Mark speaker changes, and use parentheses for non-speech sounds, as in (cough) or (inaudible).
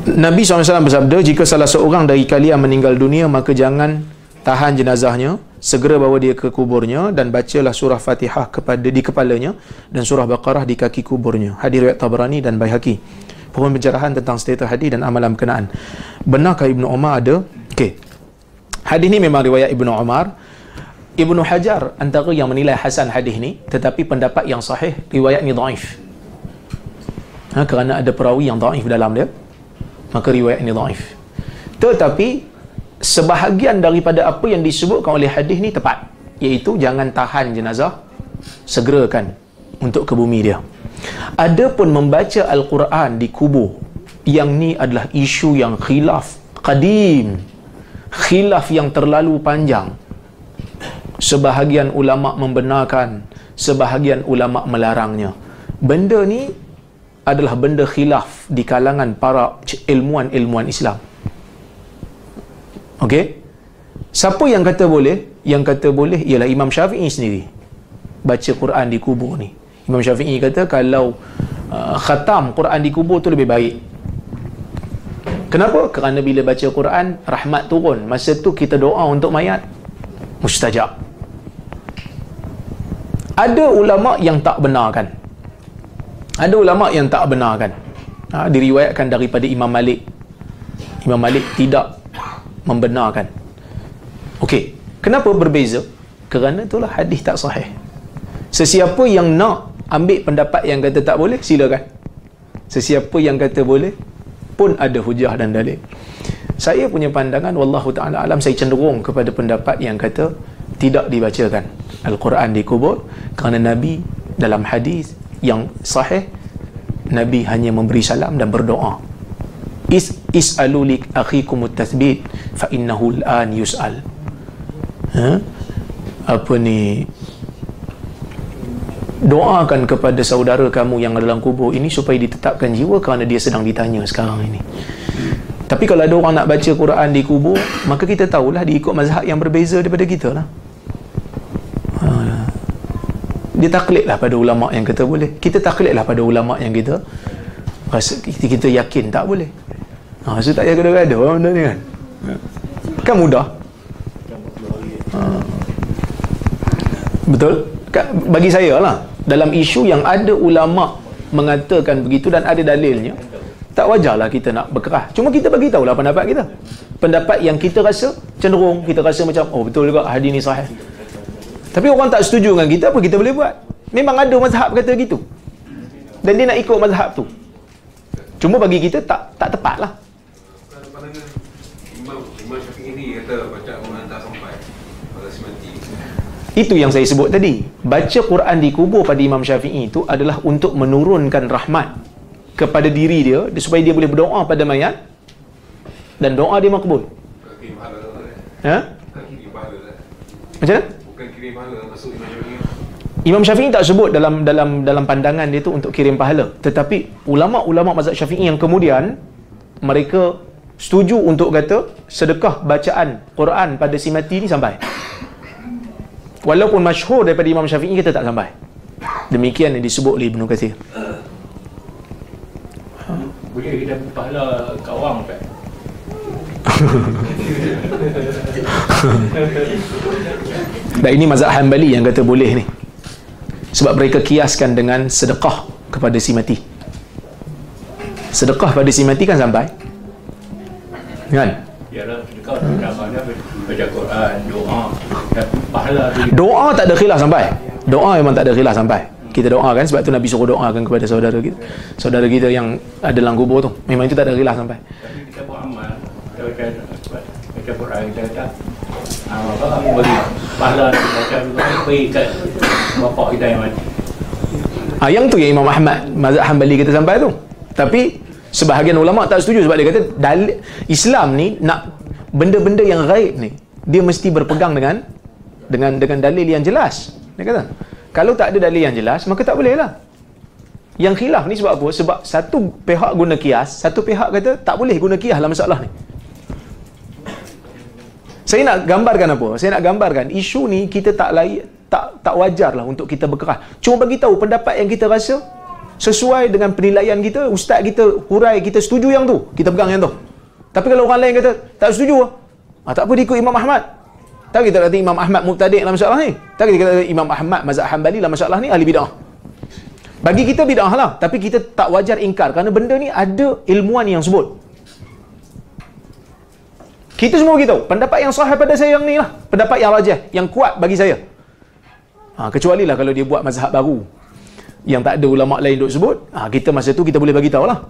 Speaker 1: Nabi SAW bersabda, jika salah seorang dari kalian meninggal dunia, maka jangan tahan jenazahnya, segera bawa dia ke kuburnya dan bacalah surah Fatihah kepada di kepalanya dan surah Baqarah di kaki kuburnya. Hadir riwayat Tabrani dan Baihaqi. Pohon tentang status hadis dan amalan berkenaan. Benarkah Ibnu Umar ada? Okey. Hadis ni memang riwayat Ibnu Umar. Ibnu Hajar antara yang menilai hasan hadis ni, tetapi pendapat yang sahih riwayat ni dhaif. Ha, kerana ada perawi yang dhaif dalam dia maka riwayat ini dhaif. Tetapi sebahagian daripada apa yang disebutkan oleh hadis ni tepat. Iaitu jangan tahan jenazah segerakan untuk ke bumi dia. Adapun membaca al-Quran di kubur yang ni adalah isu yang khilaf qadim. Khilaf yang terlalu panjang. Sebahagian ulama membenarkan sebahagian ulama melarangnya. Benda ni adalah benda khilaf di kalangan para ilmuan-ilmuan Islam. Okey? Siapa yang kata boleh? Yang kata boleh ialah Imam Syafi'i sendiri. Baca Quran di kubur ni. Imam Syafi'i kata kalau uh, khatam Quran di kubur tu lebih baik. Kenapa? Kerana bila baca Quran, rahmat turun. Masa tu kita doa untuk mayat, mustajab. Ada ulama yang tak benarkan ada ulama yang tak benarkan. Ha, diriwayatkan daripada Imam Malik. Imam Malik tidak membenarkan. Okey, kenapa berbeza? Kerana itulah hadis tak sahih. Sesiapa yang nak ambil pendapat yang kata tak boleh silakan. Sesiapa yang kata boleh pun ada hujah dan dalil. Saya punya pandangan wallahu taala alam saya cenderung kepada pendapat yang kata tidak dibacakan. al-Quran di kubur kerana nabi dalam hadis yang sahih Nabi hanya memberi salam dan berdoa. Is is'alu li akhikum at-tathbit fa innahu al-an yus'al. Ha? apa ni? Doakan kepada saudara kamu yang ada dalam kubur ini supaya ditetapkan jiwa kerana dia sedang ditanya sekarang ini. Tapi kalau ada orang nak baca Quran di kubur maka kita tahulah dia ikut mazhab yang berbeza daripada kita lah dia taklidlah pada ulama yang kata boleh. Kita taklidlah pada ulama yang kita rasa kita, kita yakin tak boleh. Ha, so tak payah gada-gada benda ni kan? Kan mudah. Ha. betul? Bagi saya lah dalam isu yang ada ulama mengatakan begitu dan ada dalilnya tak wajarlah kita nak berkerah. Cuma kita bagi tahulah pendapat kita. Pendapat yang kita rasa cenderung kita rasa macam oh betul juga hadis ni sahih tapi orang tak setuju dengan kita, apa kita boleh buat? Memang ada mazhab kata gitu. Dan dia nak ikut mazhab tu. Cuma bagi kita tak tak tepat lah. Itu yang saya sebut tadi. Baca Quran di kubur pada Imam Syafi'i itu adalah untuk menurunkan rahmat kepada diri dia supaya dia boleh berdoa pada mayat dan doa dia makbul. Ha? Macam mana? Kirim pahala masuk Imam Syafi'i Imam Syafi'i tak sebut dalam dalam dalam pandangan dia tu untuk kirim pahala. Tetapi ulama-ulama mazhab Syafi'i yang kemudian mereka setuju untuk kata sedekah bacaan Quran pada si mati ni sampai. Walaupun masyhur daripada Imam Syafi'i kita tak sampai. Demikian yang disebut oleh Ibnu Katsir.
Speaker 2: Boleh kita pahala kawang tak (laughs)
Speaker 1: Dan ini mazhab Hanbali yang kata boleh ni. Sebab mereka kiaskan dengan sedekah kepada si mati. Sedekah pada si mati kan sampai. Kan? doa. tak ada khilaf sampai. Doa memang tak ada khilaf sampai. Kita doa kan sebab tu Nabi suruh doakan kepada saudara kita. Saudara kita yang ada dalam kubur tu. Memang itu tak ada khilaf sampai.
Speaker 2: Tapi kita buat amal. Kita baca Quran kita kata apa bagi pahala baca pergi kat bapak kita yang mati
Speaker 1: Ah yang tu yang Imam Ahmad mazhab Hambali kita sampai tu. Tapi sebahagian ulama tak setuju sebab dia kata dalil Islam ni nak benda-benda yang gaib ni dia mesti berpegang dengan dengan dengan dalil yang jelas. Dia kata kalau tak ada dalil yang jelas maka tak boleh lah. Yang khilaf ni sebab apa? Sebab satu pihak guna kias, satu pihak kata tak boleh guna kias dalam masalah ni. Saya nak gambarkan apa? Saya nak gambarkan isu ni kita tak layak tak tak wajarlah untuk kita berkerah. Cuma bagi tahu pendapat yang kita rasa sesuai dengan penilaian kita ustaz kita hurai kita setuju yang tu kita pegang yang tu. Tapi kalau orang lain kata tak setuju ah, tak apa dia ikut Imam Ahmad. Tak kita kata Imam Ahmad mubtadi' dalam masalah ni. Tak kita kata Imam Ahmad mazhab Hanbali dalam masalah ni ahli bid'ah. Bagi kita bid'ah lah tapi kita tak wajar ingkar kerana benda ni ada ilmuan yang sebut kita semua beritahu pendapat yang sahih pada saya yang ni lah. Pendapat yang rajah yang kuat bagi saya. Ha, kecuali lah kalau dia buat mazhab baru. Yang tak ada ulama lain duk sebut ha, kita masa tu kita boleh bagi tahu lah